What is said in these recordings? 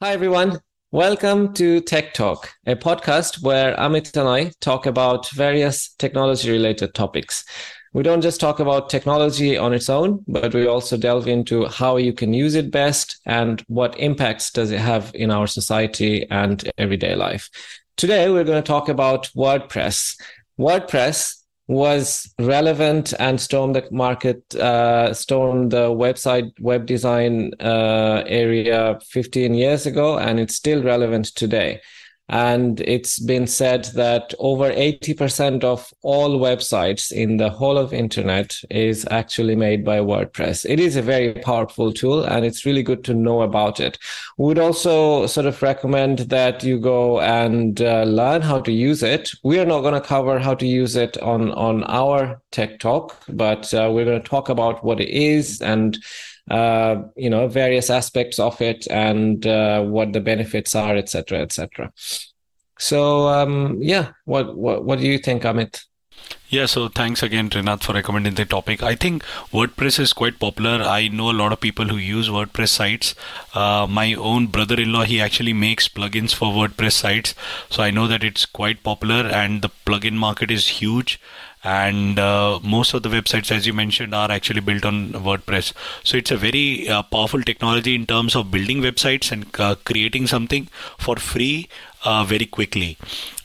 Hi, everyone. Welcome to Tech Talk, a podcast where Amit and I talk about various technology related topics. We don't just talk about technology on its own, but we also delve into how you can use it best and what impacts does it have in our society and everyday life. Today, we're going to talk about WordPress. WordPress was relevant and stormed the market, uh, stormed the website web design uh, area 15 years ago, and it's still relevant today. And it's been said that over 80% of all websites in the whole of internet is actually made by WordPress. It is a very powerful tool and it's really good to know about it. We would also sort of recommend that you go and uh, learn how to use it. We are not going to cover how to use it on, on our tech talk, but uh, we're going to talk about what it is and uh, you know various aspects of it and uh, what the benefits are etc etc so um, yeah what, what what do you think amit yeah, so thanks again, Rinat, for recommending the topic. I think WordPress is quite popular. I know a lot of people who use WordPress sites. Uh, my own brother-in-law, he actually makes plugins for WordPress sites, so I know that it's quite popular, and the plugin market is huge and uh, most of the websites as you mentioned are actually built on wordpress. So it's a very uh, powerful technology in terms of building websites and uh, creating something for free uh, very quickly.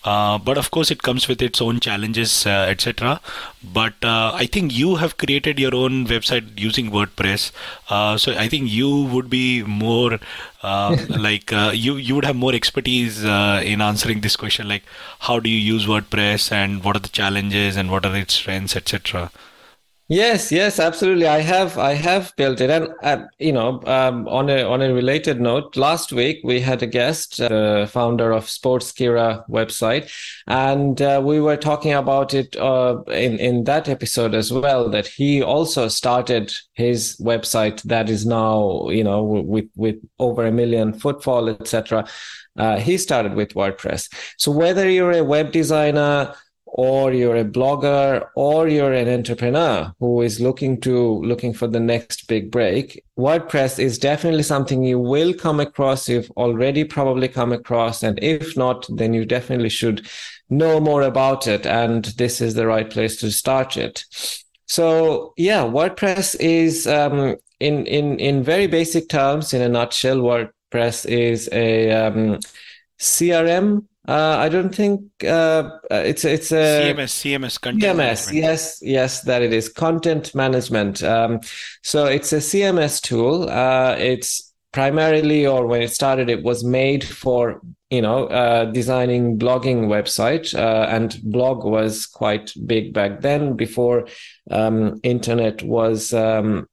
Uh, but of course it comes with its own challenges uh, etc but i think you have created your own website using wordpress. So i think you would be more like uh, you you would have more expertise uh, in answering this question like how do you use wordpress and what are the challenges and what are its strengths etc Yes, yes, absolutely. I have, I have built it, and uh, you know, um, on a on a related note, last week we had a guest, the founder of Sportskeeda website, and uh, we were talking about it uh, in in that episode as well. That he also started his website that is now, you know, with with over a million footfall, etc. Uh, he started with WordPress. So whether you're a web designer or you're a blogger or you're an entrepreneur who is looking to looking for the next big break wordpress is definitely something you will come across you've already probably come across and if not then you definitely should know more about it and this is the right place to start it. So yeah wordpress is um, in in in very basic terms in a nutshell wordpress is a um, crm uh, I don't think uh, it's it's a CMS CMS content CMS management. yes yes that it is content management. Um, so it's a CMS tool. Uh, it's primarily or when it started it was made for you know uh, designing blogging website uh, and blog was quite big back then before um, internet was um,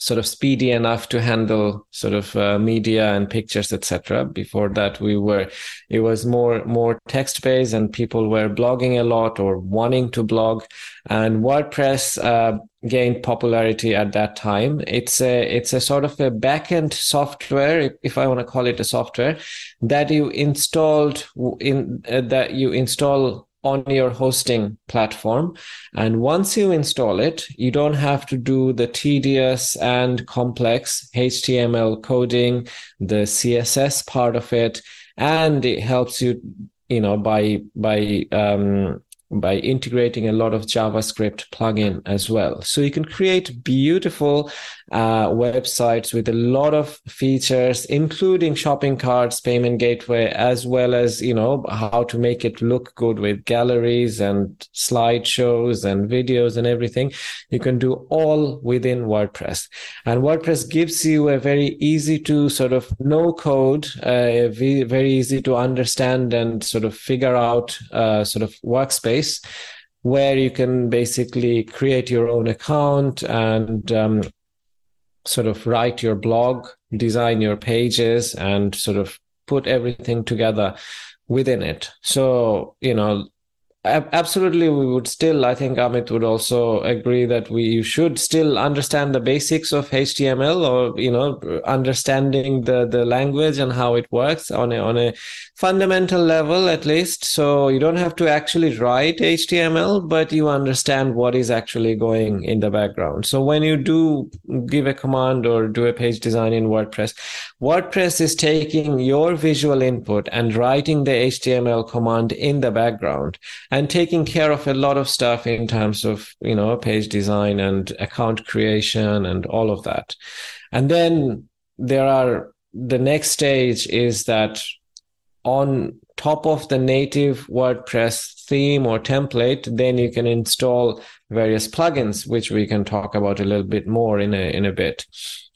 sort of speedy enough to handle sort of uh, media and pictures etc before that we were it was more more text based and people were blogging a lot or wanting to blog. And wordpress uh, gained popularity at that time. It's a it's a sort of a backend software if, i want to call it a software that you installed in uh, that you install on your hosting platform. And once you install it, you don't have to do the tedious and complex HTML coding, the CSS part of it. And it helps you, you know, by, by, um, by integrating a lot of JavaScript plugin as well. So you can create beautiful uh, websites with a lot of features, including shopping carts, payment gateway, as well as, you know, how to make it look good with galleries and slideshows and videos and everything. You can do all within WordPress. And WordPress gives you a very easy to sort of no code, uh, very easy to understand and sort of figure out uh, sort of workspace where you can basically create your own account and um, sort of write your blog, design your pages, and sort of put everything together within it. So, you know, absolutely we would still i think amit would also agree that we should still understand the basics of html or you know understanding the the language and how it works on a on a fundamental level at least. So you don't have to actually write html but you understand what is actually going in the background. So when you do give a command or do a page design in wordpress wordpress is taking your visual input and writing the html command in the background and taking care of a lot of stuff in terms of you know page design and account creation and all of that. And then there are the next stage is that on top of the native wordpress theme or template then you can install various plugins which we can talk about a little bit more in a in a bit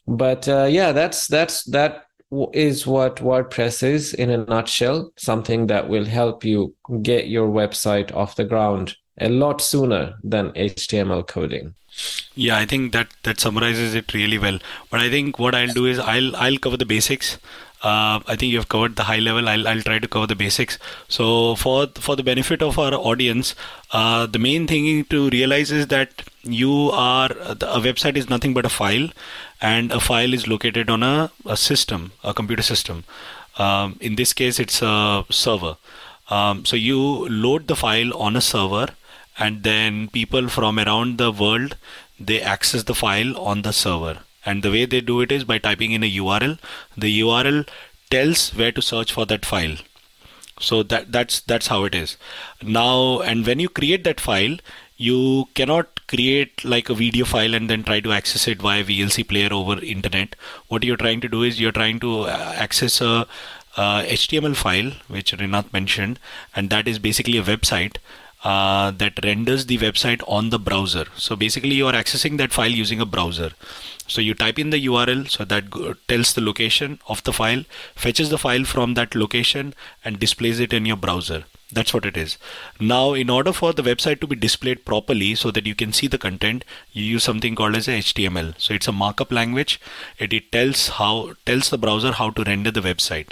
but uh, yeah that's that's that is what WordPress is in a nutshell, something that will help you get your website off the ground a lot sooner than HTML coding. Yeah, I think that that summarizes it really well. But I think what I'll do is I'll I'll cover the basics. Uh, I think you've covered the high level. I'll, I'll try to cover the basics. So for for the benefit of our audience, uh, the main thing to realize is that you are a website is nothing but a file, and a file is located on a, a system, a computer system. Um, in this case, it's a server. Um, so you load the file on a server, and then people from around the world they access the file on the server and the way they do it is by typing in a url the url tells where to search for that file. So that that's that's how it is. Now and when you create that file you cannot create like a video file and then try to access it via VLC player over internet. What you're trying to do is you're trying to uh, access a, a HTML file, which Rinat mentioned, and that is basically a website uh, that renders the website on the browser. So basically, you are accessing that file using a browser. So you type in the URL, so that tells the location of the file, fetches the file from that location, and displays it in your browser. That's what it is. Now, in order for the website to be displayed properly so that you can see the content, you use something called as HTML. So it's a markup language. It, it tells how tells the browser how to render the website.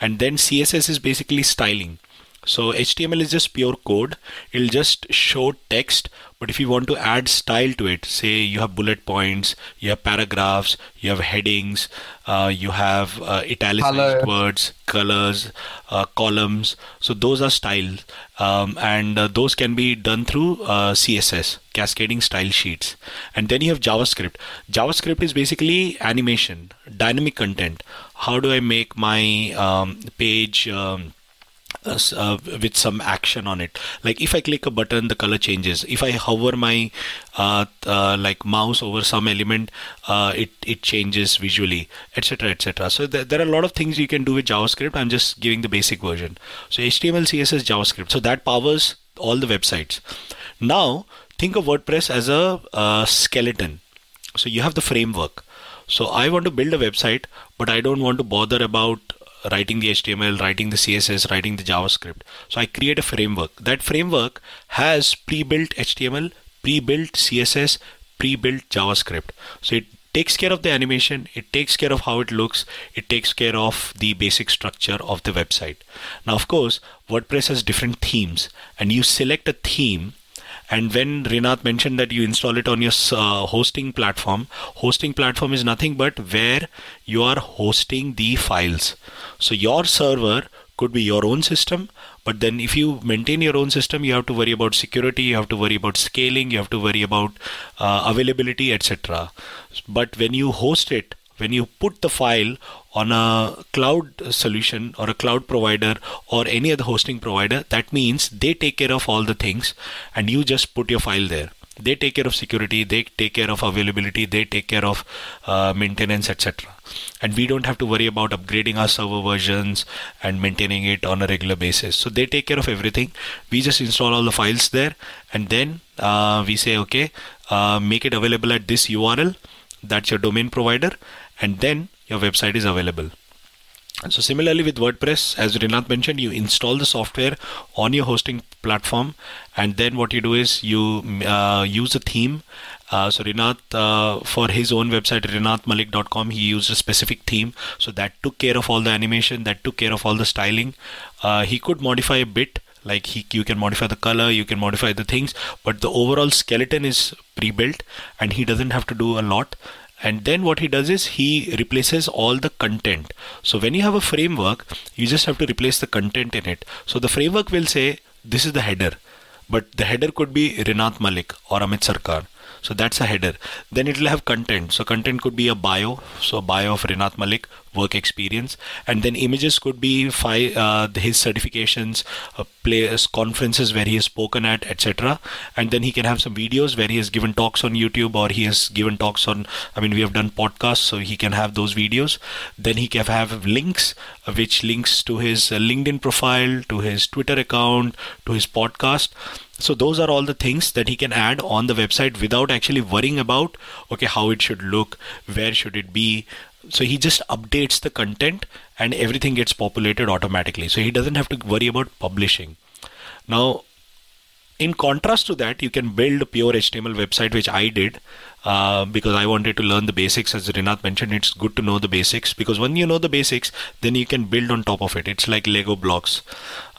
And then CSS is basically styling. So HTML is just pure code. It'll just show text, but if you want to add style to it, say you have bullet points, you have paragraphs, you have headings, uh, you have uh, italicized Color. words, colors, uh, columns. So those are styles, um, and uh, those can be done through uh, CSS, cascading style sheets. And then you have JavaScript. JavaScript is basically animation, dynamic content. How do I make my um, page? Um, uh, uh, with some action on it. Like if i click a button the color changes. If i hover my uh, uh like mouse over some element uh, it it changes visually etc etc so th- there are a lot of things you can do with javascript. I'm just giving the basic version. So html css javascript. So that powers all the websites. Now think of wordpress as a uh, skeleton. So you have the framework. So I want to build a website, but I don't want to bother about writing the HTML, writing the CSS, writing the JavaScript. So I create a framework. That framework has pre-built HTML, pre-built CSS, pre-built JavaScript. So it takes care of the animation, it takes care of how it looks, it takes care of the basic structure of the website. Now, of course, WordPress has different themes, and you select a theme and when Rinat mentioned that you install it on your uh, hosting platform, hosting platform is nothing but where you are hosting the files. So your server could be your own system, but then if you maintain your own system, you have to worry about security, you have to worry about scaling, you have to worry about uh, availability, etc. But when you host it, when you put the file on a cloud solution or a cloud provider or any other hosting provider, that means they take care of all the things and you just put your file there. They take care of security, they take care of availability, they take care of uh, maintenance, etc. And we don't have to worry about upgrading our server versions and maintaining it on a regular basis. So they take care of everything. We just install all the files there and then uh, we say, okay, uh, make it available at this URL. That's your domain provider. And then your website is available. So similarly with WordPress, as Rinat mentioned, you install the software on your hosting platform, and then what you do is you uh, use a theme. Uh, so Rinat, uh, for his own website, rinatmalik.com, he used a specific theme. So that took care of all the animation, that took care of all the styling. Uh, he could modify a bit like he you can modify the color you can modify the things but the overall skeleton is pre-built and he doesn't have to do a lot. And then what he does is he replaces all the content. So when you have a framework you just have to replace the content in it. So the framework will say this is the header but the header could be Rinat Malik or Amit Sarkar so that's a header. Then it will have content. So content could be a bio. So bio of Rinat Malik, work experience, and then images could be five, uh, his certifications, uh, players, conferences where he has spoken at, etc. And then he can have some videos where he has given talks on YouTube or he has given talks on. I mean, we have done podcasts, so he can have those videos. Then he can have links, uh, which links to his uh, LinkedIn profile, to his Twitter account, to his podcast so those are all the things that he can add on the website without actually worrying about okay how it should look, where should it be. So he just updates the content and everything gets populated automatically. So he doesn't have to worry about publishing. Now in contrast to that, you can build a pure HTML website, which I did uh, because I wanted to learn the basics. As Rinat mentioned, it's good to know the basics because when you know the basics, then you can build on top of it. It's like Lego blocks.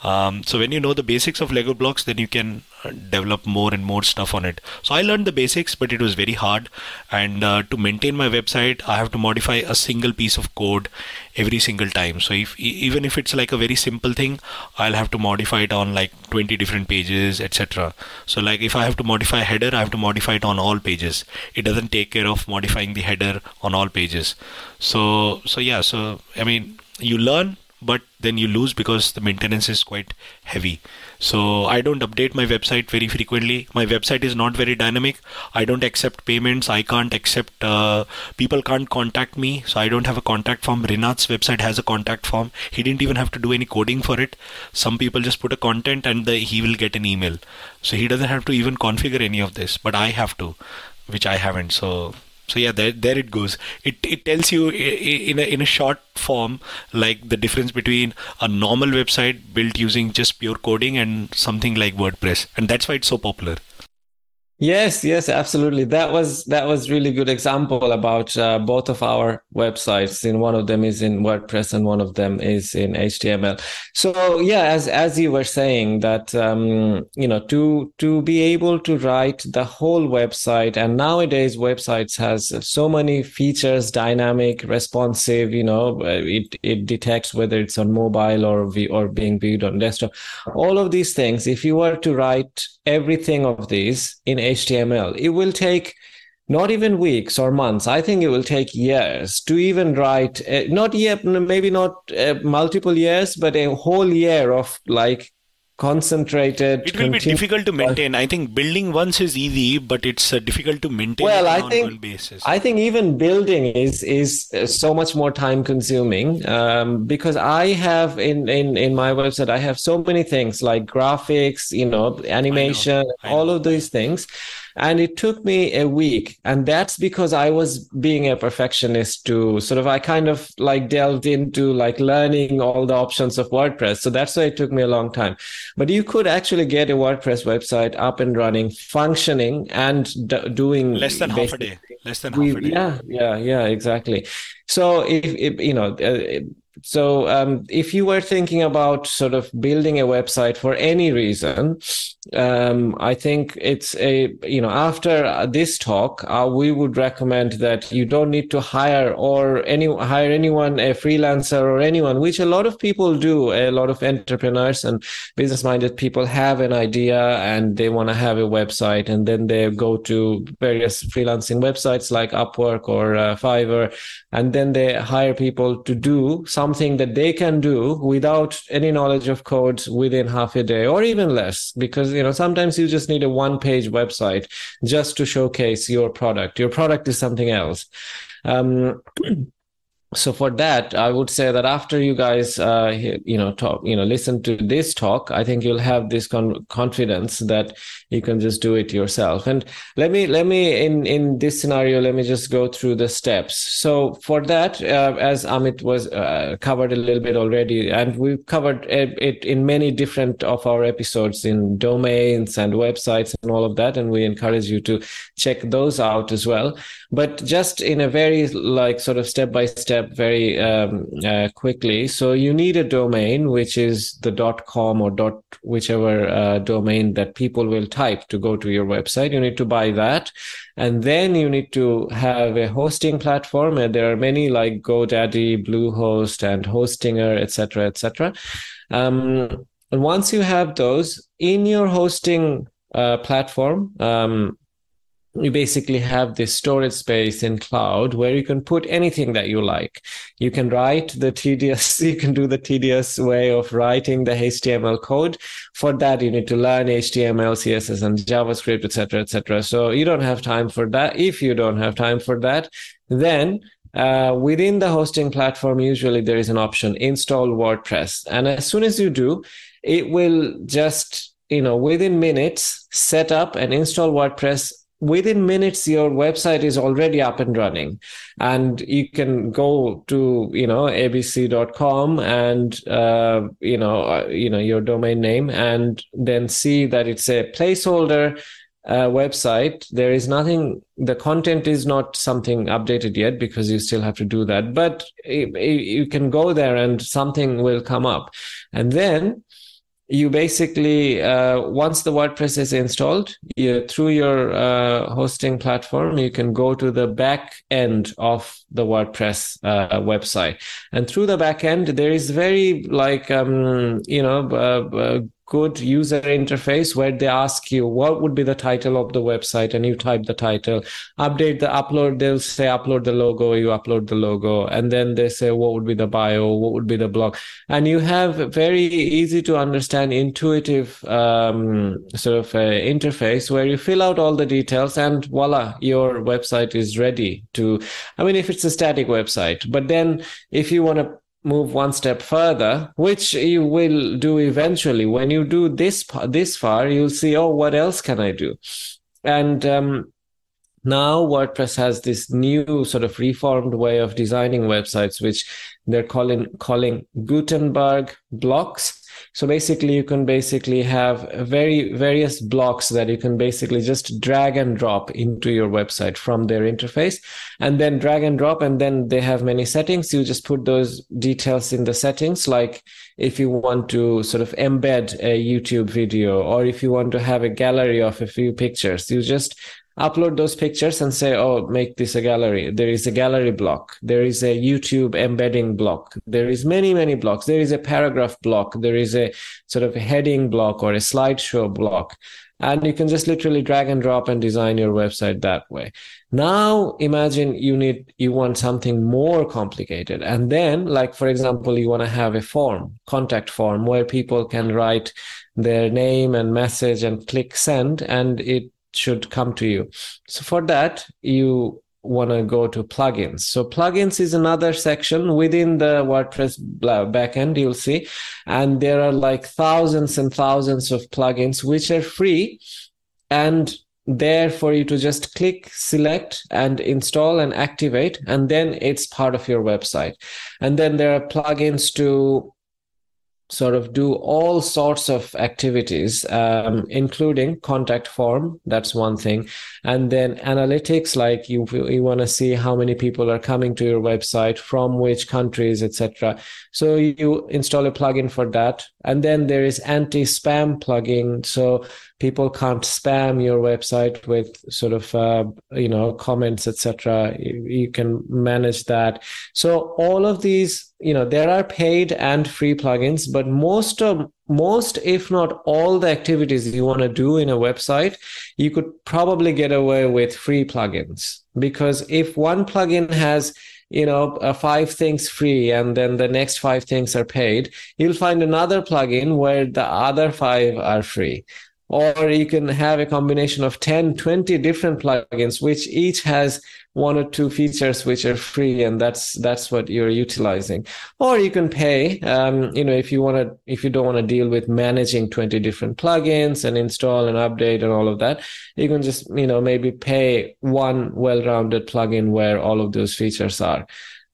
Um, so when you know the basics of Lego blocks, then you can uh, develop more and more stuff on it. So I learned the basics, but it was very hard. And uh, to maintain my website, I have to modify a single piece of code every single time. So if even if it's like a very simple thing, I'll have to modify it on like 20 different pages, etc. So like if I have to modify a header, I have to modify it on all pages. It doesn't take care of modifying the header on all pages. So so yeah. So I mean, you learn but then you lose because the maintenance is quite heavy. So I don't update my website very frequently. My website is not very dynamic. I don't accept payments. I can't accept uh, people can't contact me. So I don't have a contact form. Rinat's website has a contact form. He didn't even have to do any coding for it. Some people just put a content and the, he will get an email. So he doesn't have to even configure any of this, but I have to, which I haven't. So so yeah there, there it goes. It it tells you in a in a short form like the difference between a normal website built using just pure coding and something like wordpress. And that's why it's so popular Yes, yes, absolutely. That was that was really good example about uh, both of our websites. In one of them is in WordPress, and one of them is in HTML. So yeah, as as you were saying that um, you know to to be able to write the whole website, and nowadays websites has so many features, dynamic, responsive. You know, uh, it it detects whether it's on mobile or or being viewed on desktop. All of these things. If you were to write everything of these in HTML. It will take not even weeks or months. I think it will take years to even write, uh, not yet, maybe not uh, multiple years, but a whole year of like concentrated. It will be difficult to maintain. I think building once is easy, but it's uh, difficult to maintain well, on I think, basis. I think even building is is uh, so much more time consuming um, because I have in, in in my website I have so many things like graphics, you know, animation, know. I know. all of these things and it took me a week. And that's because I was being a perfectionist too. Sort of, I kind of like delved into like learning all the options of WordPress. So that's why it took me a long time. But you could actually get a WordPress website up and running, functioning and d- doing less than half a day. Less than half a day. Yeah, yeah, yeah, exactly. So if, if you know, uh, so um, if you were thinking about sort of building a website for any reason um, i think it's a you know after this talk uh, we would recommend that you don't need to hire or any hire anyone a freelancer or anyone which a lot of people do. A lot of entrepreneurs and business minded people have an idea and they want to have a website and then they go to various freelancing websites like upwork or uh, fiverr and then they hire people to do something that they can do without any knowledge of code within half a day or even less. Because you know sometimes you just need a one page website just to showcase your product. Your product is something else. Um, so for that i would say that after you guys uh, you know talk you know listen to this talk i think you'll have this con- confidence that you can just do it yourself. And let me let me in in this scenario let me just go through the steps. So for that uh, as amit was uh, covered a little bit already and we've covered it in many different of our episodes in domains and websites and all of that and we encourage you to check those out as well. But just in a very like sort of step by step step very um, uh, quickly. So you need a domain, which is the .com or dot whichever uh, domain that people will type to go to your website. You need to buy that, and then you need to have a hosting platform. And there are many like GoDaddy, Bluehost, and Hostinger, etc., etc. Um, and once you have those in your hosting uh, platform, um, you basically have this storage space in cloud where you can put anything that you like. You can write the tedious, you can do the tedious way of writing the HTML code. For that, you need to learn HTML, CSS, and JavaScript, etc., etc. So you don't have time for that. If you don't have time for that, then uh, within the hosting platform, usually there is an option install WordPress. And as soon as you do, it will just, you know, within minutes set up and install WordPress within minutes your website is already up and running. And you can go to you know abc.com and uh, you know uh, you know your domain name and then see that it's a placeholder uh, website. There is nothing the content is not something updated yet because you still have to do that. But it, it, you can go there and something will come up. And then you basically uh, once the wordpress is installed you, through your uh, hosting platform you can go to the back end of the wordpress uh, website. And through the back end there is very like um, you know uh, uh, good user interface where they ask you what would be the title of the website and you type the title update the upload they'll say upload the logo you upload the logo and then they say what would be the bio what would be the blog. And you have very easy to understand intuitive um, sort of uh, interface where you fill out all the details and voila your website is ready to i mean if it's a static website but then if you want to move one step further, which you will do eventually. When you do this this far, you'll see, oh, what else can I do? And um, now WordPress has this new sort of reformed way of designing websites, which they're calling calling Gutenberg blocks. So basically, you can basically have very various blocks that you can basically just drag and drop into your website from their interface, and then drag and drop, and then they have many settings. You just put those details in the settings, like if you want to sort of embed a YouTube video, or if you want to have a gallery of a few pictures, you just upload those pictures and say, oh, make this a gallery. There is a gallery block. There is a YouTube embedding block. There is many, many blocks. There is a paragraph block. There is a sort of a heading block or a slideshow block. And you can just literally drag and drop and design your website that way. Now imagine you need, you want something more complicated. And then, like, for example, you want to have a form, contact form where people can write their name and message and click send and it should come to you. So for that, you want to go to plugins. So plugins is another section within the WordPress backend, you'll see. And there are like thousands and thousands of plugins which are free and there for you to just click, select and install and activate. And then it's part of your website. And then there are plugins to sort of do all sorts of activities, um, including contact form. That's one thing. And then analytics, like you, you want to see how many people are coming to your website from which countries, etc. So you install a plugin for that. And then there is anti-spam plugin. So people can't spam your website with sort of, uh, you know, comments, etc. You, can manage that. So all of these you know there are paid and free plugins but most of most if not all the activities you want to do in a website you could probably get away with free plugins because if one plugin has you know uh, five things free and then the next five things are paid you'll find another plugin where the other five are free or you can have a combination of 10 20 different plugins which each has one or two features which are free and that's that's what you're utilizing. Or you can pay um, you know if you want to if you don't want to deal with managing 20 different plugins and install and update and all of that you can just you know maybe pay one well-rounded plugin where all of those features are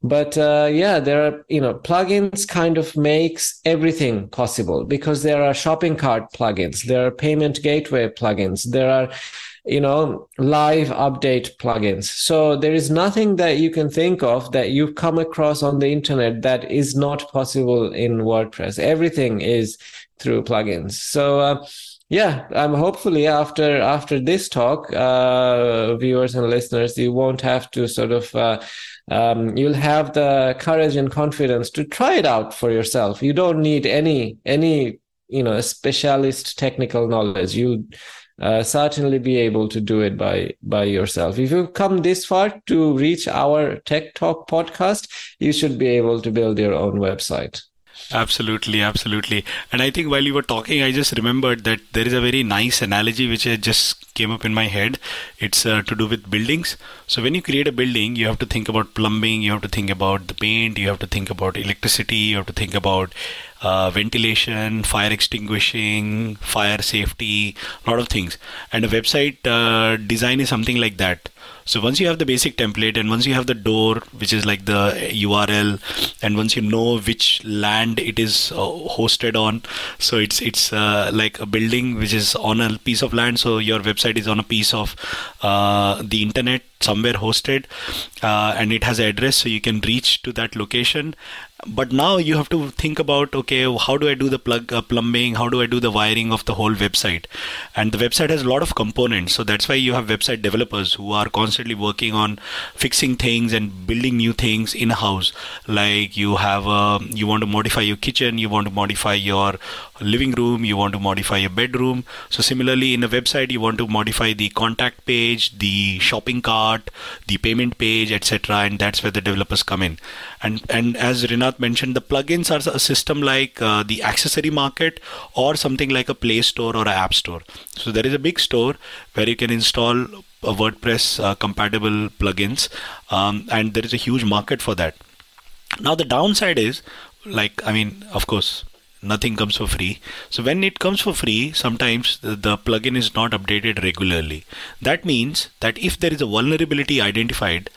but uh, yeah there are you know plugins kind of makes everything possible because there are shopping cart plugins there are payment gateway plugins there are you know, live update plugins. So there is nothing that you can think of that you've come across on the internet that is not possible in WordPress. Everything is through plugins. So, uh, yeah, um, hopefully after after this talk, uh, viewers and listeners, you won't have to sort of uh, um, you'll have the courage and confidence to try it out for yourself. You don't need any any you know specialist technical knowledge. You'll uh, certainly be able to do it by by yourself. If you've come this far to reach our Tech Talk podcast, you should be able to build your own website. Absolutely, absolutely. And I think while you were talking, I just remembered that there is a very nice analogy which just came up in my head. It's uh, to do with buildings. So when you create a building, you have to think about plumbing, you have to think about the paint, you have to think about electricity, you have to think about uh, ventilation, fire extinguishing, fire safety, a lot of things. And a website uh, design is something like that. So once you have the basic template and once you have the door, which is like the URL, and once you know which land it is uh, hosted on, so it's it's uh, like a building which is on a piece of land. So your website is on a piece of uh, the internet somewhere hosted, uh, and it has an address, so you can reach to that location but now you have to think about okay how do i do the plug uh, plumbing? How do i do the wiring of the whole website? And the website has a lot of components. So that's why you have website developers who are constantly working on fixing things and building new things in house like you have a you want to modify your kitchen you want to modify your living room you want to modify your bedroom. So similarly in a website you want to modify the contact page the shopping cart the payment page etc and that's where the developers come in. And and as Rinat mentioned the plugins are a system like uh, the accessory market or something like a play store or an app store. So there is a big store where you can install a WordPress uh, compatible plugins um, and there is a huge market for that. Now the downside is like i mean of course nothing comes for free. So when it comes for free sometimes the, the, plugin is not updated regularly. That means that if there is a vulnerability identified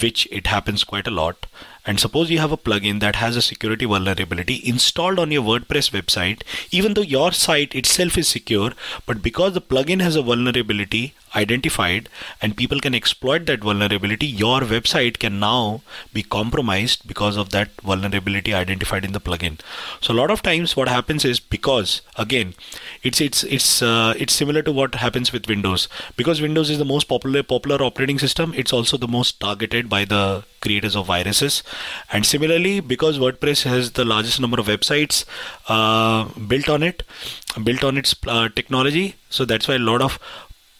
which it happens quite a lot and suppose you have a plugin that has a security vulnerability installed on your WordPress website, even though your site itself is secure, but because the plugin has a vulnerability identified and people can exploit that vulnerability, your website can now be compromised because of that vulnerability identified in the plugin. So a lot of times what happens is because again, it's it's it's uh, it's similar to what happens with Windows. Because Windows is the most popular popular operating system, it's also the most targeted by the creators of viruses. And similarly, because WordPress has the largest number of websites uh, built on it, built on its uh, technology, so that's why a lot of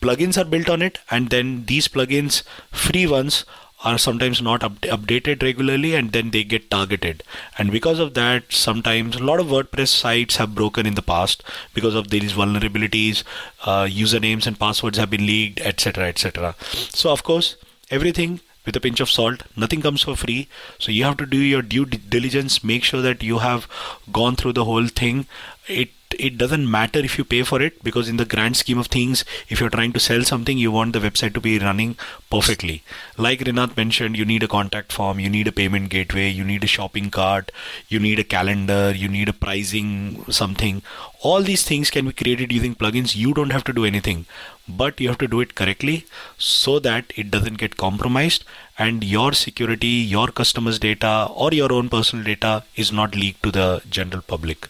plugins are built on it. And then these plugins, free ones, are sometimes not up- updated regularly and then they get targeted and because of that sometimes a lot of wordpress sites have broken in the past because of these vulnerabilities uh, usernames and passwords have been leaked etc etc so of course everything with a pinch of salt. Nothing comes for free. So you have to do your due diligence, make sure that you have gone through the whole thing. It it doesn't matter if you pay for it because in the grand scheme of things if you're trying to sell something you want the website to be running perfectly. Like Rinat mentioned you need a contact form you need a payment gateway you need a shopping cart you need a calendar you need a pricing something. All these things can be created using plugins. You don't have to do anything but you have to do it correctly so that it doesn't get compromised and your security your customers data or your own personal data is not leaked to the general public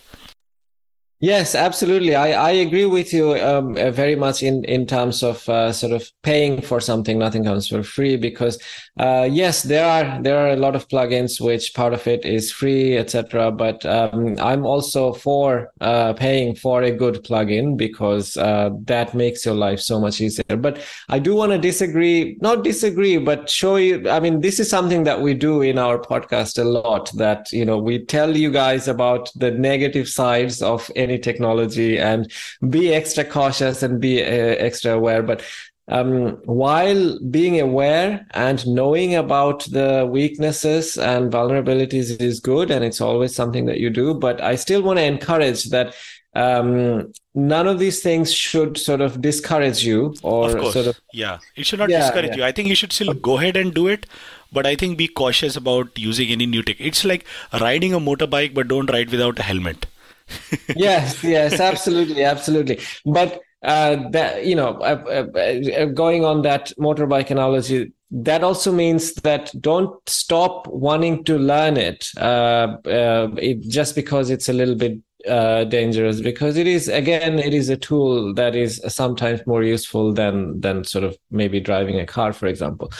Yes, absolutely. I, I agree with you um, uh, very much in, in terms of uh, sort of paying for something. Nothing comes for free because uh, yes, there are there are a lot of plugins which part of it is free, etc. But um, I'm also for uh, paying for a good plugin because uh, that makes your life so much easier. But I do want to disagree, not disagree, but show you. I mean, this is something that we do in our podcast a lot. That you know we tell you guys about the negative sides of any technology and be extra cautious and be uh, extra aware. But um, while being aware and knowing about the weaknesses and vulnerabilities is good, and it's always something that you do. But I still want to encourage that um, none of these things should sort of discourage you or sort of yeah it should not yeah, discourage yeah. you i think you should still go ahead and do it but i think be cautious about using any new tech it's like riding a motorbike but don't ride without a helmet yes, yes, absolutely, absolutely. But uh, that you know, uh, uh, uh, going on that motorbike analogy, that also means that don't stop wanting to learn it, uh, it just because it's a little bit uh, dangerous because it is again it is a tool that is sometimes more useful than than sort of maybe driving a car for example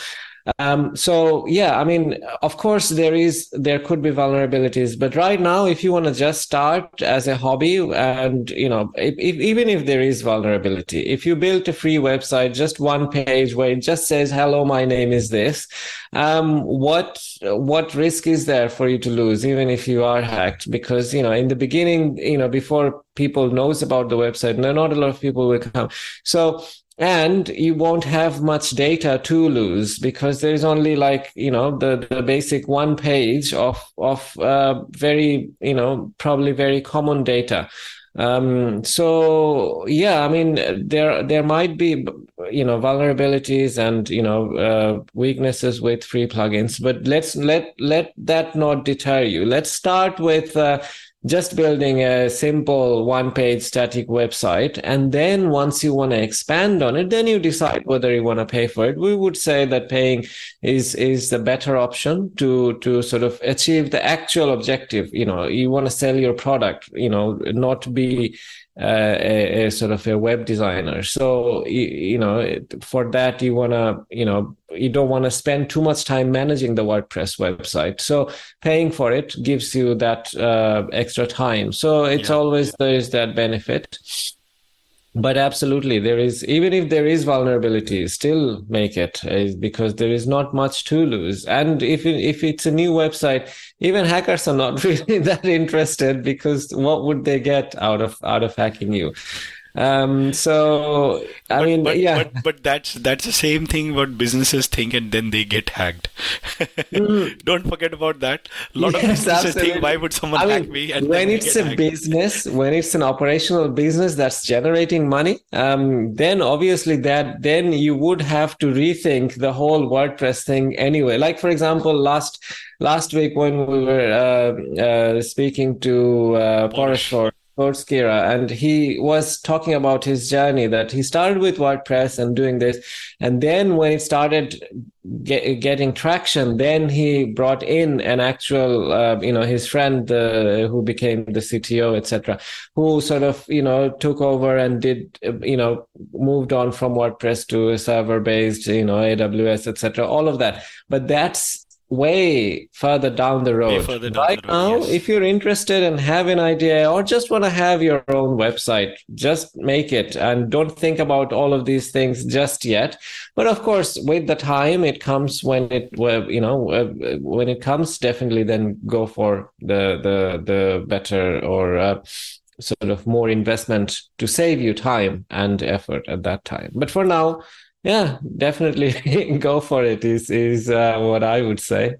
um, so yeah, I mean, of course there is there could be vulnerabilities, but right now, if you want to just start as a hobby, and you know, if, if, even if there is vulnerability, if you build a free website, just one page where it just says "Hello, my name is this," um, what what risk is there for you to lose, even if you are hacked? Because you know, in the beginning, you know, before people knows about the website, no, not a lot of people will come. So and you won't have much data to lose because there's only like you know the, the basic one page of of uh, very you know probably very common data. Um, so yeah i mean there there might be you know vulnerabilities and you know uh, weaknesses with free plugins but let's let let that not deter you. Let's start with uh, just building a simple one page static website. And then once you want to expand on it, then you decide whether you want to pay for it. We would say that paying is, is the better option to, to sort of achieve the actual objective. You know, you want to sell your product, you know, not be a, a, sort of a web designer. So you, you know, for that you want to, you know, you don't want to spend too much time managing the WordPress website. So paying for it gives you that uh, extra time. So it's yeah. always there is that benefit but absolutely there is even if there is vulnerability still make it eh, because there is not much to lose. And if if it's a new website even hackers are not really that interested because what would they get out of out of hacking you um, so I but, mean, but, yeah, but, but, that's that's the same thing what businesses think, and then they get hacked. mm. Don't forget about that. A lot yes, of businesses absolutely. think, why would someone I mean, hack me? And when it's a hacked. business, when it's an operational business that's generating money, um, then obviously that then you would have to rethink the whole WordPress thing anyway. Like for example, last last week when we were uh, uh, speaking to uh, Porashore Skira, and he was talking about his journey that he started with WordPress and doing this, and then when it started get, getting traction, then he brought in an actual, uh, you know, his friend uh, who became the CTO, etc., who sort of, you know, took over and did, you know, moved on from WordPress to a server-based, you know, AWS, etc., all of that. But that's way further down the road. Down right the road, now, yes. if you're interested and have an idea or just want to have your own website, just make it and don't think about all of these things just yet. But of course, with the time, it comes when it, you know, uh, when it comes, definitely then go for the, the, the better or, uh, sort of more investment to save you time and effort at that time. But for now, yeah, definitely go for it. Is is uh, what I would say.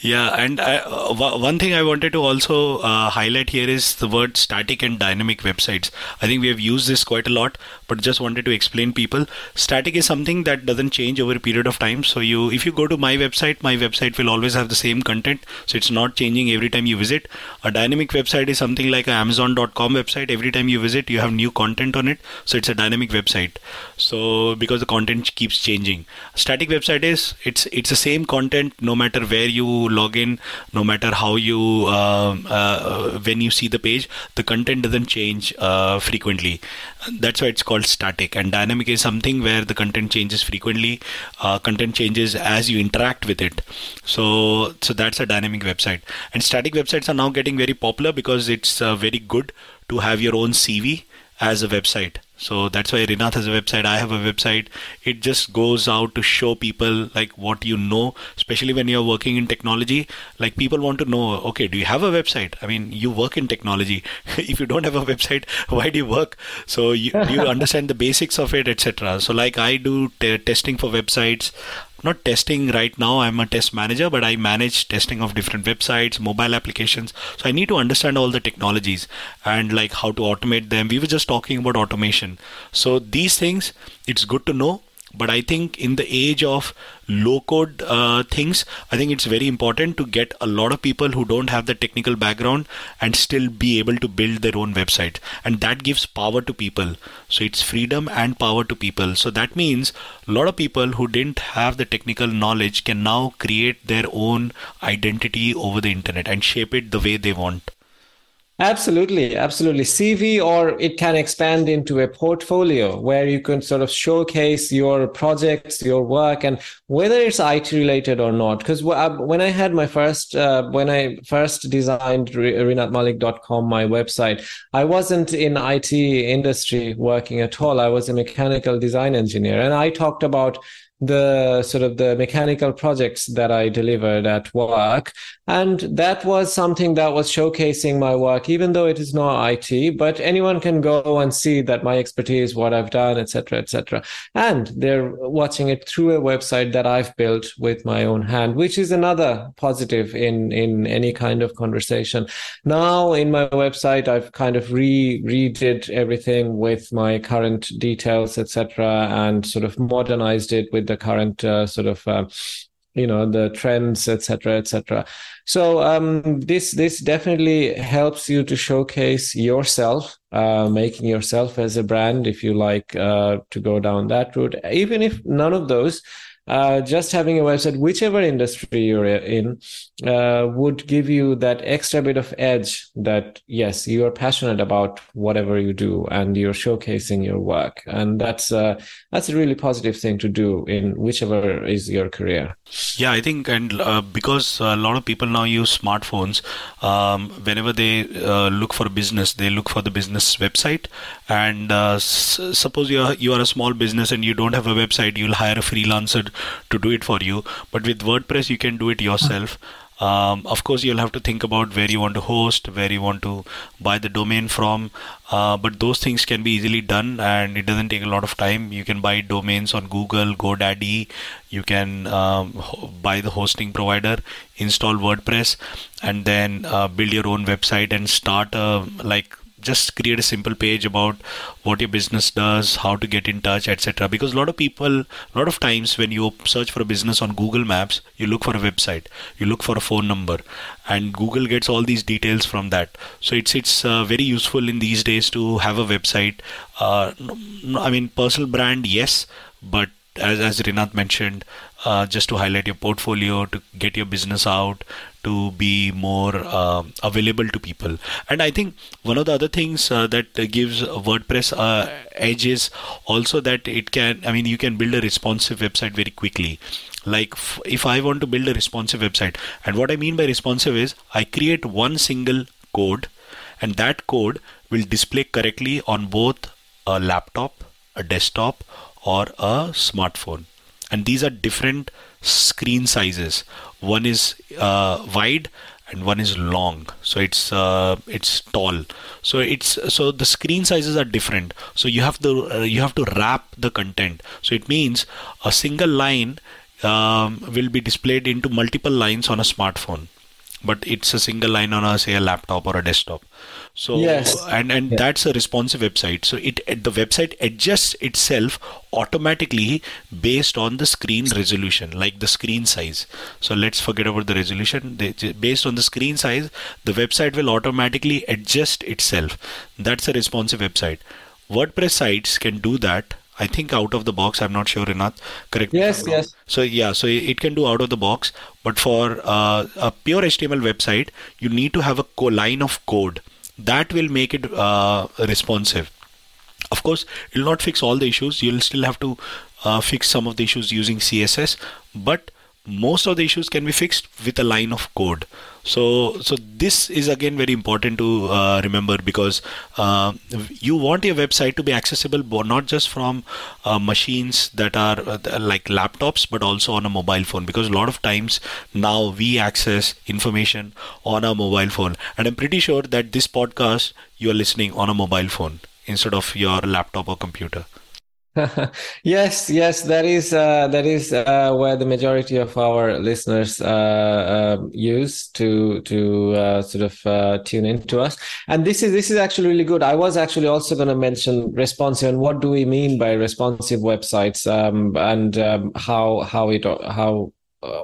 Yeah, and I, uh, one thing I wanted to also uh, highlight here is the word static and dynamic websites. I think we have used this quite a lot, but just wanted to explain people. Static is something that doesn't change over a period of time. So you, if you go to my website, my website will always have the same content, so it's not changing every time you visit. A dynamic website is something like an Amazon.com website. Every time you visit, you have new content on it, so it's a dynamic website. So because the content keeps changing, static website is it's it's the same content no matter where you you log in, no matter how you uh, uh, when you see the page, the content doesn't change uh, frequently. That's why it's called static. And dynamic is something where the content changes frequently. Uh, content changes as you interact with it. So so that's a dynamic website. And static websites are now getting very popular because it's uh, very good to have your own CV as a website. So that's why Rinat has a website. I have a website. It just goes out to show people like what you know, especially when you're working in technology. Like people want to know, okay, do you have a website? I mean, you work in technology. if you don't have a website, why do you work? So you, you understand the basics of it, etc. So like I do t- testing for websites not testing right now i'm a test manager but i manage testing of different websites mobile applications. So i need to understand all the technologies and like how to automate them. We were just talking about automation. So these things it's good to know but i think in the age of low code uh, things i think it's very important to get a lot of people who don't have the technical background and still be able to build their own website. And that gives power to people. So it's freedom and power to people. So that means a lot of people who didn't have the technical knowledge can now create their own identity over the internet and shape it the way they want Absolutely, absolutely. CV, or it can expand into a portfolio where you can sort of showcase your projects, your work, and whether it's IT related or not. Because uh, when I had my first, uh, when I first designed rinatmalik.com, my website, I wasn't in IT industry working at all. I was a mechanical design engineer, and I talked about the sort of the mechanical projects that I delivered at work. And that was something that was showcasing my work, even though it is not IT, but anyone can go and see that my expertise, what I've done, etc., etc. And they're watching it through a website that I've built with my own hand, which is another positive in, in any kind of conversation. Now in my website, I've kind of re redid everything with my current details, etc., and sort of modernized it with the current uh, sort of uh, you know the trends etc etc so um, this this definitely helps you to showcase yourself uh, making yourself as a brand if you like uh, to go down that route. Even if none of those uh, just having a website, whichever industry you're in, uh, would give you that extra bit of edge that, yes, you are passionate about whatever you do and you're showcasing your work. And that's, uh, that's a really positive thing to do in whichever is your career. Yeah, I think, and uh, because a lot of people now use smartphones, um, whenever they uh, look for a business, they look for the business website. And uh, s- suppose you are you are a small business and you don't have a website, you'll hire a freelancer to do it for you. But with WordPress, you can do it yourself. Um, of course, you'll have to think about where you want to host, where you want to buy the domain from. Uh, but those things can be easily done, and it doesn't take a lot of time. You can buy domains on Google, GoDaddy. You can um, buy the hosting provider, install WordPress, and then uh, build your own website and start a like just create a simple page about what your business does, how to get in touch, etc. Because a lot of people, a lot of times when you search for a business on Google Maps, you look for a website, you look for a phone number, and Google gets all these details from that. So it's it's uh, very useful in these days to have a website. Uh, I mean, personal brand, yes, but as as Rinat mentioned, uh, just to highlight your portfolio, to get your business out, to be more uh, available to people. And I think one of the other things uh, that gives WordPress uh, edge is also that it can, I mean, you can build a responsive website very quickly. Like f- if I want to build a responsive website, and what I mean by responsive is I create one single code, and that code will display correctly on both a laptop, a desktop, or a smartphone. And these are different screen sizes. One is uh, wide and one is long. So it's uh, it's tall. So it's so the screen sizes are different. So you have to uh, you have to wrap the content. So it means a single line um, will be displayed into multiple lines on a smartphone but it's a single line on a say a laptop or a desktop so yes. and and yeah. that's a responsive website. So it the website adjusts itself automatically based on the screen resolution, like the screen size. So let's forget about the resolution. Based on the screen size, the website will automatically adjust itself. That's a responsive website. WordPress sites can do that I think out of the box. I'm not sure, Rinat. Correct. Yes, yes. So yeah, so it can do out of the box. But for uh, a pure HTML website, you need to have a co- line of code that will make it uh, responsive of course it will not fix all the issues you'll still have to uh, fix some of the issues using css but most of the issues can be fixed with a line of code. So so this is again very important to uh, remember because uh, you want your website to be accessible not just from uh, machines that are uh, like laptops but also on a mobile phone because a lot of times now we access information on a mobile phone. And i'm pretty sure that this podcast you are listening on a mobile phone instead of your laptop or computer yes, yes, that is uh, that is uh, where the majority of our listeners uh, um, use to to uh, sort of uh, tune into us. And this is this is actually really good. I was actually also going to mention responsive and what do we mean by responsive websites um, and um, how how it how uh,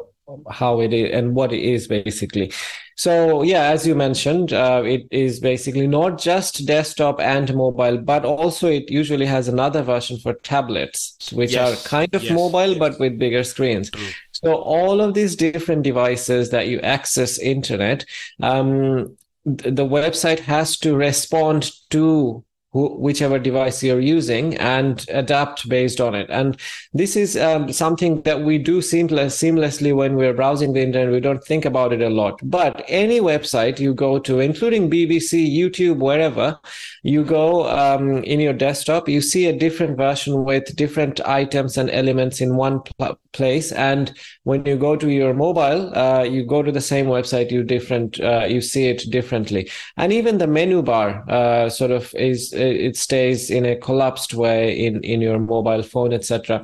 how it is and what it is basically. So yeah, as you mentioned, uh, it is basically not just desktop and mobile, but also it usually has another version for tablets, which yes. are kind of yes. mobile yes. but with bigger screens. So all of these different devices that you access internet, um, the website has to respond to whichever device you're using and adapt based on it. And this is um, something that we do seamless, seamlessly when we're browsing the internet. We don't think about it a lot. But any website you go to, including BBC, YouTube, wherever you go um, in your desktop, you see a different version with different items and elements in one pl- place. And when you go to your mobile, uh, you go to the same website, you different, uh, you see it differently. And even the menu bar uh, sort of is it stays in a collapsed way in in your mobile phone etc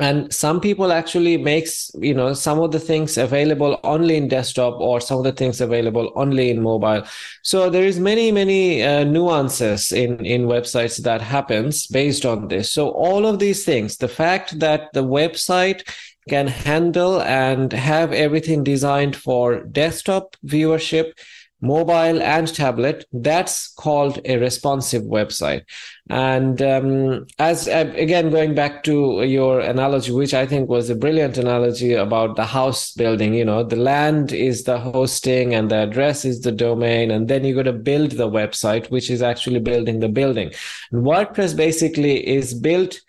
and some people actually makes you know some of the things available only in desktop or some of the things available only in mobile. So there is many many uh, nuances in in websites that happens based on this. So all of these things the fact that the website can handle and have everything designed for desktop viewership mobile and tablet that's called a responsive website. And um, as uh, again going back to your analogy which i think was a brilliant analogy about the house building you know the land is the hosting and the address is the domain and then you got to build the website which is actually building the building. And wordpress basically is built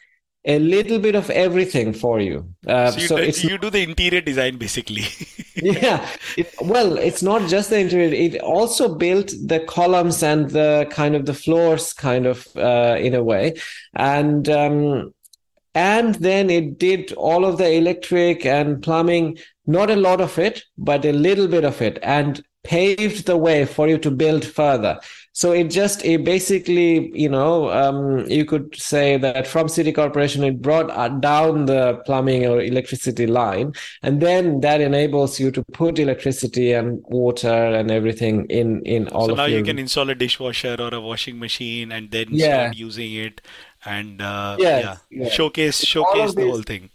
a little bit of everything for you. Uh, so, you, so do, it's, you do the interior design basically. yeah. It, well, it's not just the interior. It also built the columns and the kind of the floors, kind of uh, in a way, and um, and then it did all of the electric and plumbing. Not a lot of it, but a little bit of it, and paved the way for you to build further. So it just it basically, you know, um, you could say that from city corporation it brought uh, down the plumbing or electricity line, and then that enables you to put electricity and water and everything in in all so now your... you can install a dishwasher or a washing machine and then yeah. start using it and uh, yes, yeah, yeah, showcase showcase the whole thing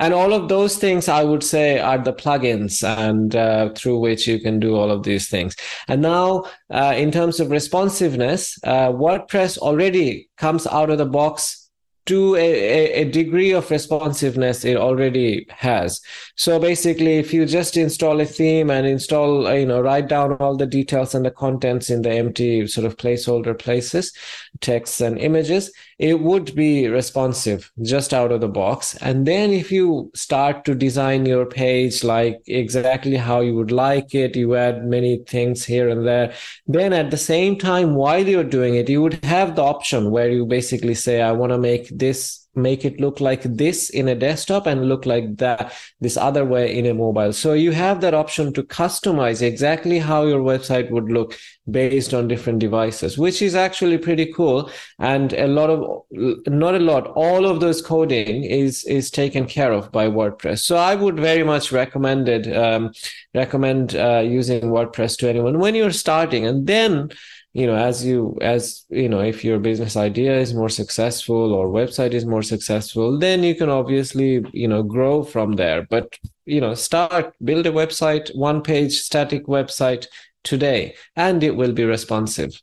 and all of those things i would say are the plugins and uh, through which you can do all of these things. And now uh, in terms of responsiveness uh, wordpress already comes out of the box to a, a, degree of responsiveness it already has. So basically if you just install a theme and install uh, you know write down all the details and the contents in the empty sort of placeholder places texts and images it would be responsive just out of the box. And then if you start to design your page like exactly how you would like it you add many things here and there then at the same time while you're doing it you would have the option where you basically say i want to make this make it look like this in a desktop and look like that this other way in a mobile. So you have that option to customize exactly how your website would look based on different devices which is actually pretty cool. And a lot of not a lot all of those coding is is taken care of by wordpress. So i would very much recommend it um, recommend uh, using wordpress to anyone. When you're starting and then you know as you as you know if your business idea is more successful or website is more successful then you can obviously you know grow from there. But you know start build a website one page static website today and it will be responsive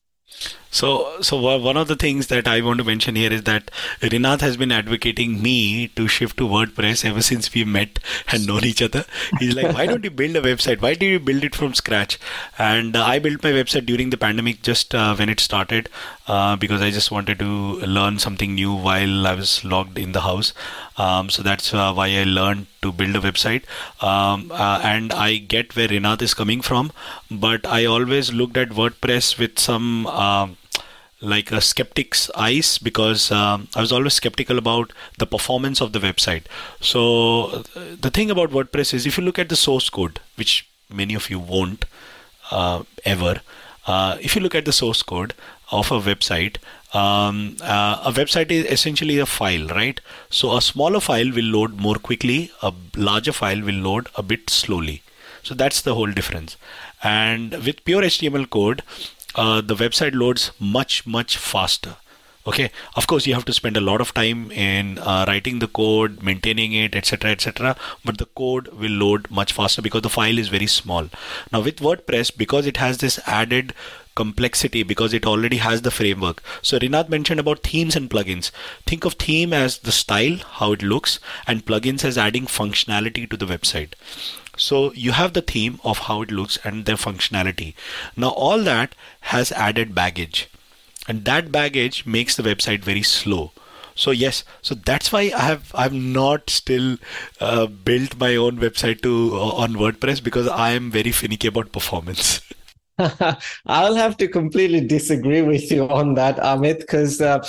so, so one of the things that I want to mention here is that Rinat has been advocating me to shift to WordPress ever since we met and known each other. He's like, why don't you build a website? Why do you build it from scratch? And uh, I built my website during the pandemic, just uh, when it started, uh, because I just wanted to learn something new while I was locked in the house. Um, so that's uh, why I learned to build a website. Um, uh, and I get where Rinat is coming from, but I always looked at WordPress with some um, like a skeptic's eyes because um, I was always skeptical about the performance of the website. So the thing about WordPress is if you look at the source code, which many of you won't uh, ever, uh, if you look at the source code of a website, um, uh, a website is essentially a file, right? So a smaller file will load more quickly, a larger file will load a bit slowly. So that's the whole difference. And with pure HTML code, uh, the website loads much, much faster. Okay? Of course you have to spend a lot of time in uh, writing the code maintaining it etc etc but the code will load much faster because the file is very small. Now with wordpress because it has this added complexity because it already has the framework. So Rinat mentioned about themes and plugins. Think of theme as the style how it looks and plugins as adding functionality to the website so you have the theme of how it looks and their functionality. Now all that has added baggage. And that baggage makes the website very slow. So yes so that's why i have i've not still uh, built my own website to uh, on wordpress because i am very finicky about performance. I'll have to completely disagree with you on that amit because uh,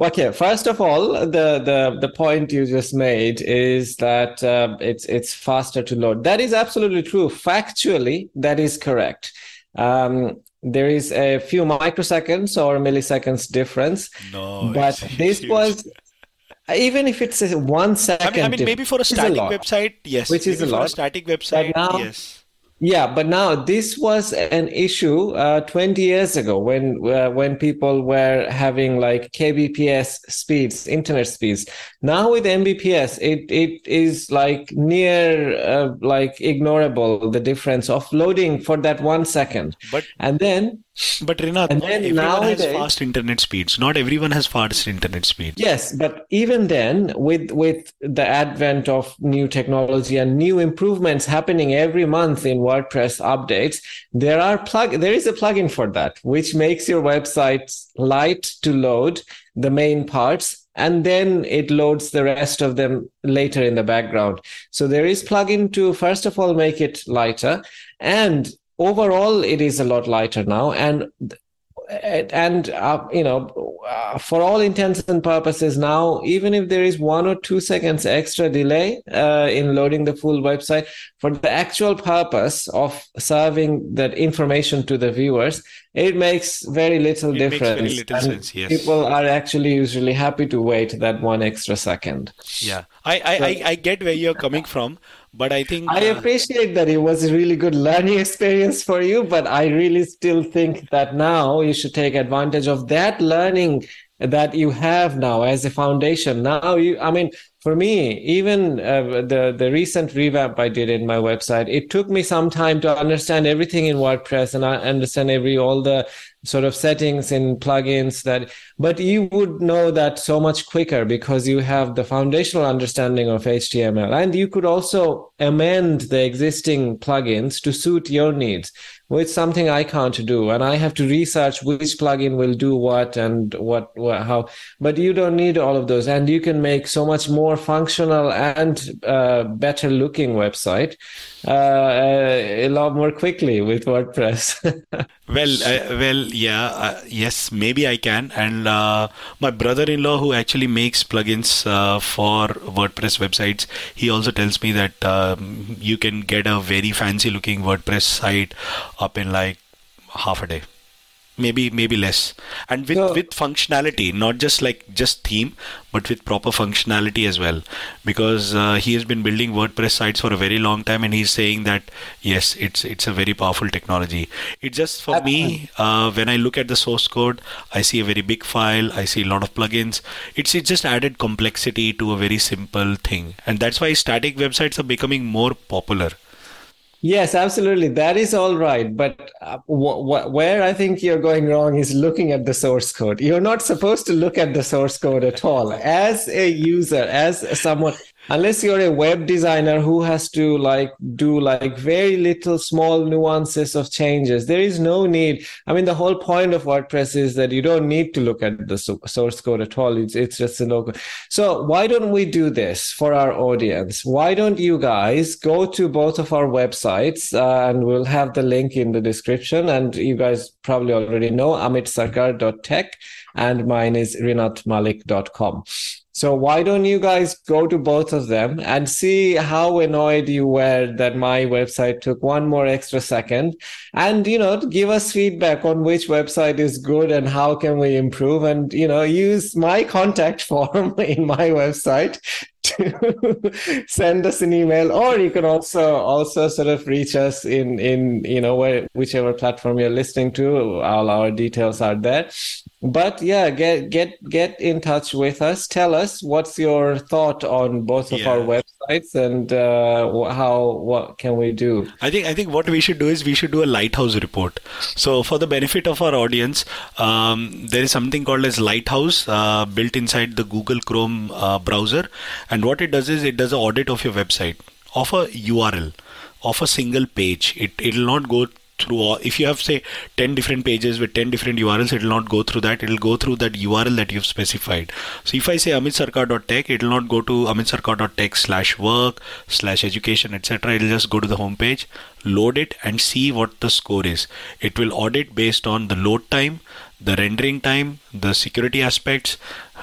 okay first of all the the the point you just made is that uh, it's it's faster to load that is absolutely true factually that is correct um, there is a few microseconds or milliseconds difference. No, but this huge. was even if it's a one second. I mean, I mean maybe for a static a website, yes. Which is maybe a lot. a static website, now, yes. Yeah, but now this was an issue uh, 20 years ago when uh, when people were having like kbps speeds, internet speeds. Now with Mbps, it it is like near uh, like ignorable the difference of loading for that one second. But and then but Rinat, and not everyone nowadays, has fast internet speeds. Not everyone has fast internet speeds. Yes, but even then, with with the advent of new technology and new improvements happening every month in WordPress updates, there are plug there is a plugin for that, which makes your website light to load the main parts and then it loads the rest of them later in the background. So there is plugin to first of all make it lighter and overall it is a lot lighter now. And and uh, you know uh, for all intents and purposes now even if there is one or two seconds extra delay uh, in loading the full website for the actual purpose of serving that information to the viewers it makes very little it difference makes very little sense, yes. people are actually usually happy to wait that one extra second. Yeah. I, I, so, I, I get where you're coming from but I think I uh, appreciate that it was a really good learning experience for you, but I really still think that now you should take advantage of that learning that you have now as a foundation. Now you, I mean, for me, even uh, the the recent revamp I did in my website, it took me some time to understand everything in WordPress and I understand every all the sort of settings in plugins that but you would know that so much quicker because you have the foundational understanding of html and you could also amend the existing plugins to suit your needs which something i can't do and i have to research which plugin will do what and what, what how. But you don't need all of those and you can make so much more functional and uh, better looking website uh, a lot more quickly with wordpress well uh, well yeah, uh, yes, maybe I can. And uh, my brother-in-law, who actually makes plugins uh, for WordPress websites, he also tells me that um, you can get a very fancy-looking WordPress site up in like half a day maybe maybe less. And with so, with functionality not just like just theme but with proper functionality as well. Because uh, he has been building wordpress sites for a very long time and he's saying that yes it's it's a very powerful technology. It just for me uh, when i look at the source code i see a very big file i see a lot of plugins. It's it just added complexity to a very simple thing. And that's why static websites are becoming more popular Yes, absolutely. That is all right. But uh, wh- wh- where I think you're going wrong is looking at the source code. You're not supposed to look at the source code at all. As a user, as someone, unless you're a web designer who has to like do like very little small nuances of changes there is no need. I mean the whole point of wordpress is that you don't need to look at the source code at all. It's, it's just a logo so why don't we do this for our audience? Why don't you guys go to both of our websites uh, and we'll have the link in the description and you guys probably already know amitsarkar.tech and mine is rinatmalik.com So why don't you guys go to both of them and see how annoyed you were that my website took one more extra second? And, you know, give us feedback on which website is good and how can we improve and, you know, use my contact form in my website to send us an email or you can also also sort of reach us in in you know where, whichever platform you're listening to. All our details are there. But yeah get get get in touch with us. Tell us what's your thought on both of yeah. our websites and uh, how what can we do? I think i think what we should do is we should do a lighthouse report. So for the benefit of our audience um, there is something called as lighthouse uh, built inside the google chrome uh, browser. And what it does is it does an audit of your website of a url of a single page. It it will not go through all, if you have say 10 different pages with 10 different urls it will not go through that. It will go through that url that you've specified. So if i say amitsarkar.tech it will not go to amitsarkar.tech slash work slash education etc it will just go to the home page load it and see what the score is. It will audit based on the load time the rendering time the security aspects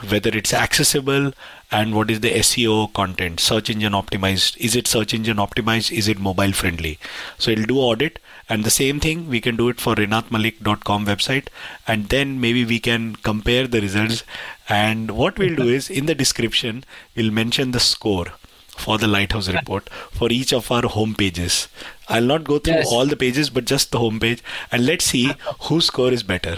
whether it's accessible and what is the SEO content, search engine optimized. Is it search engine optimized? Is it mobile friendly? So it'll do audit and the same thing we can do it for rinatmalik.com website and then maybe we can compare the results and what we'll do is in the description we'll mention the score for the lighthouse report for each of our home pages i'll not go through yes. all the pages but just the home page and let's see whose score is better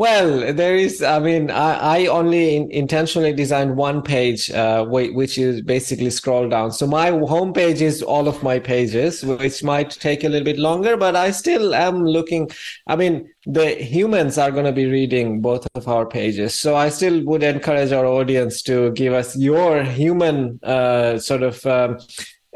well, there is. I mean, I, I only in, intentionally designed one page, uh, which is basically scroll down. So my homepage is all of my pages, which might take a little bit longer, but I still am looking. I mean, the humans are going to be reading both of our pages, so I still would encourage our audience to give us your human uh, sort of. Um,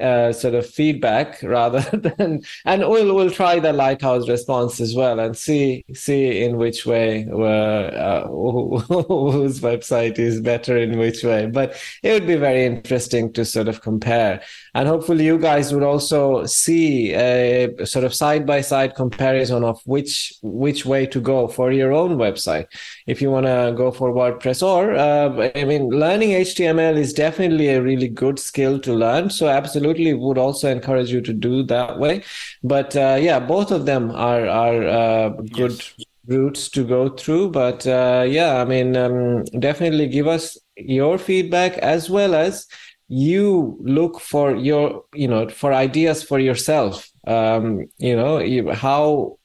uh, sort of feedback rather than and we'll we'll try the lighthouse response as well and see see in which way uh, whose website is better in which way. But it would be very interesting to sort of compare. And hopefully you guys would also see a sort of side by side comparison of which which way to go for your own website. If you want to go for wordpress or uh, i mean learning html is definitely a really good skill to learn. So absolutely would also encourage you to do that way. But uh, yeah both of them are are uh, good yes. routes to go through. But uh, yeah i mean um, definitely give us your feedback as well as you look for your you know for ideas for yourself. Um you know you, how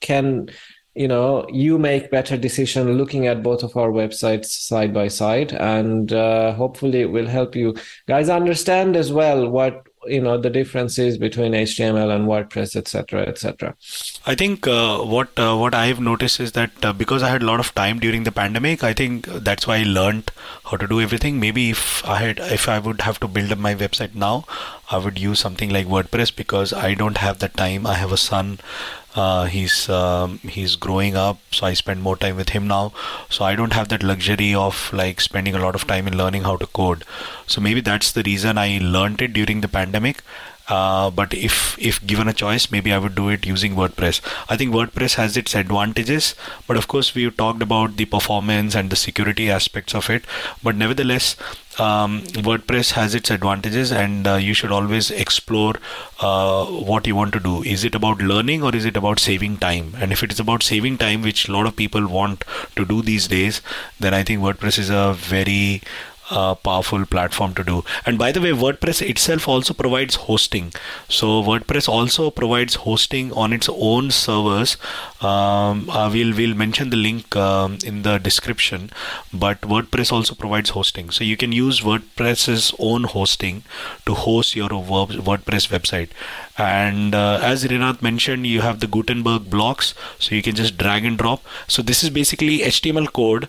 can you know you make better decision looking at both of our websites side by side and uh, hopefully it will help you guys understand as well what you know the differences between html and wordpress etc etc i think uh, what uh, what i've noticed is that uh, because i had a lot of time during the pandemic i think that's why i learned how to do everything. Maybe if i had if i would have to build up my website now i would use something like wordpress because i don't have the time. I have a son uh, he's um, he's growing up so i spend more time with him now. So i don't have that luxury of like spending a lot of time in learning how to code. So maybe that's the reason i learned it during the pandemic uh, but if if given a choice maybe i would do it using wordpress i think wordpress has its advantages but of course we've talked about the performance and the security aspects of it but nevertheless um, WordPress has its advantages, and uh, you should always explore uh, what you want to do. Is it about learning or is it about saving time? And if it is about saving time, which a lot of people want to do these days, then I think WordPress is a very uh, powerful platform to do. And by the way, WordPress itself also provides hosting. So WordPress also provides hosting on its own servers. Um, uh, we'll we'll mention the link um, in the description. But WordPress also provides hosting, so you can use WordPress's own hosting to host your WordPress website. And uh, as Rinat mentioned, you have the Gutenberg blocks, so you can just drag and drop. So this is basically HTML code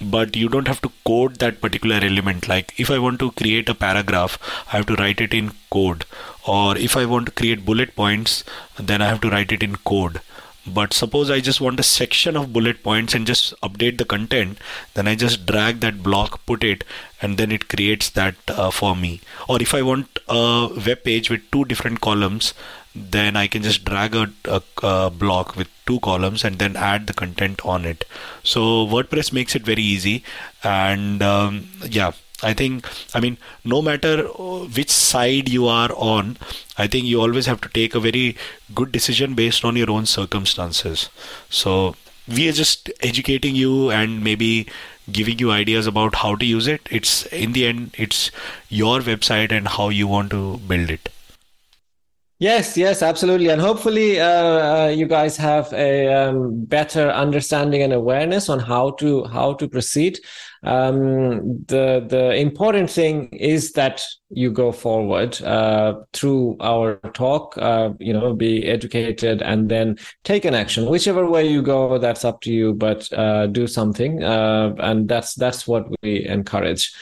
but you don't have to code that particular element. Like if i want to create a paragraph i have to write it in code. Or if i want to create bullet points then i have to write it in code. But suppose i just want a section of bullet points and just update the content then i just drag that block put it and then it creates that uh, for me. Or if i want a web page with two different columns then I can just drag a, a, a, block with two columns and then add the content on it. So WordPress makes it very easy, and um, yeah, I think, I mean, no matter uh, which side you are on, I think you always have to take a very good decision based on your own circumstances. So we are just educating you and maybe giving you ideas about how to use it. It's in the end, it's your website and how you want to build it. Yes, yes, absolutely, and hopefully, uh, uh, you guys have a um, better understanding and awareness on how to how to proceed. Um, the the important thing is that you go forward uh, through our talk. Uh, you know, be educated and then take an action. Whichever way you go, that's up to you. But uh, do something, uh, and that's that's what we encourage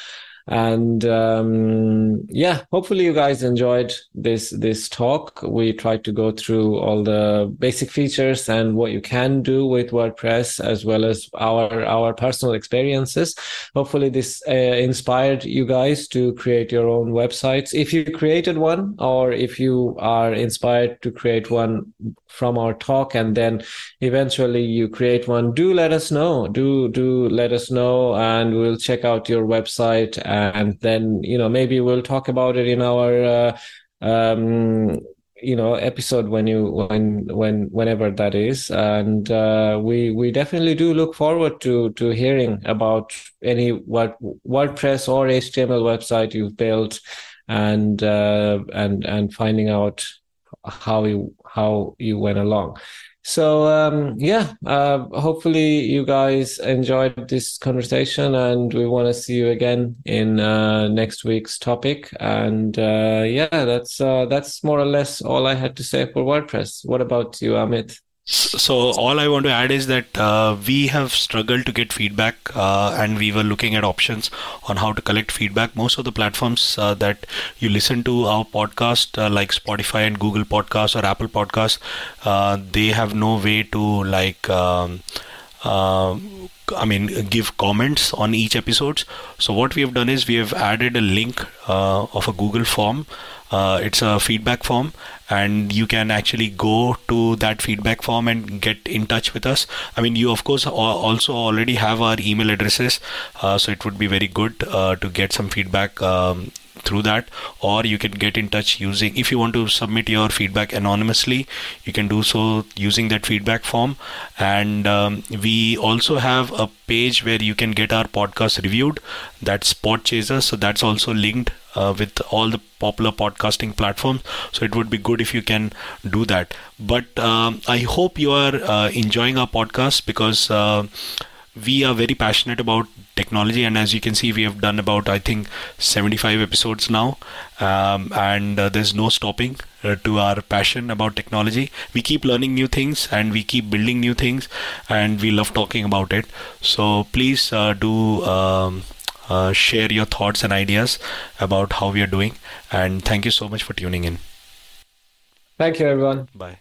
and um, yeah hopefully you guys enjoyed this this talk. We tried to go through all the basic features and what you can do with wordpress as well as our our personal experiences. Hopefully this uh, inspired you guys to create your own websites. If you created one or if you are inspired to create one from our talk and then eventually you create one do let us know. Do do let us know and we'll check out your website and then you know maybe we'll talk about it in our uh, um, you know episode when you when when whenever that is and uh, we we definitely do look forward to to hearing about any what wordpress or html website you've built and uh, and and finding out how you how you went along. So um, yeah, uh, hopefully you guys enjoyed this conversation, and we want to see you again in uh, next week's topic. And uh, yeah, that's uh, that's more or less all I had to say for WordPress. What about you, Amit? So all I want to add is that uh, we have struggled to get feedback, uh, and we were looking at options on how to collect feedback. Most of the platforms uh, that you listen to our podcast, uh, like Spotify and Google Podcasts or Apple Podcasts, uh, they have no way to like. Um, uh, I mean, give comments on each episodes. So what we have done is we have added a link of a Google form. Uh, it's a feedback form and you can actually go to that feedback form and get in touch with us. I mean you of course also already have our email addresses. Uh, so it would be very good uh, to get some feedback um, through that or you can get in touch using if you want to submit your feedback anonymously you can do so using that feedback form. And um, we also have a page where you can get our podcast reviewed. That's podchaser so that's also linked uh, with all the popular podcasting platforms. So it would be good if you can do that. But um, i hope you are uh, enjoying our podcast because uh, we are very passionate about technology and as you can see we have done about i think 75 episodes now. Um, and uh, there's no stopping uh, to our passion about technology. We keep learning new things and we keep building new things and we love talking about it. So please uh, do um, uh, share your thoughts and ideas about how we are doing. And thank you so much for tuning in. Thank you everyone. Bye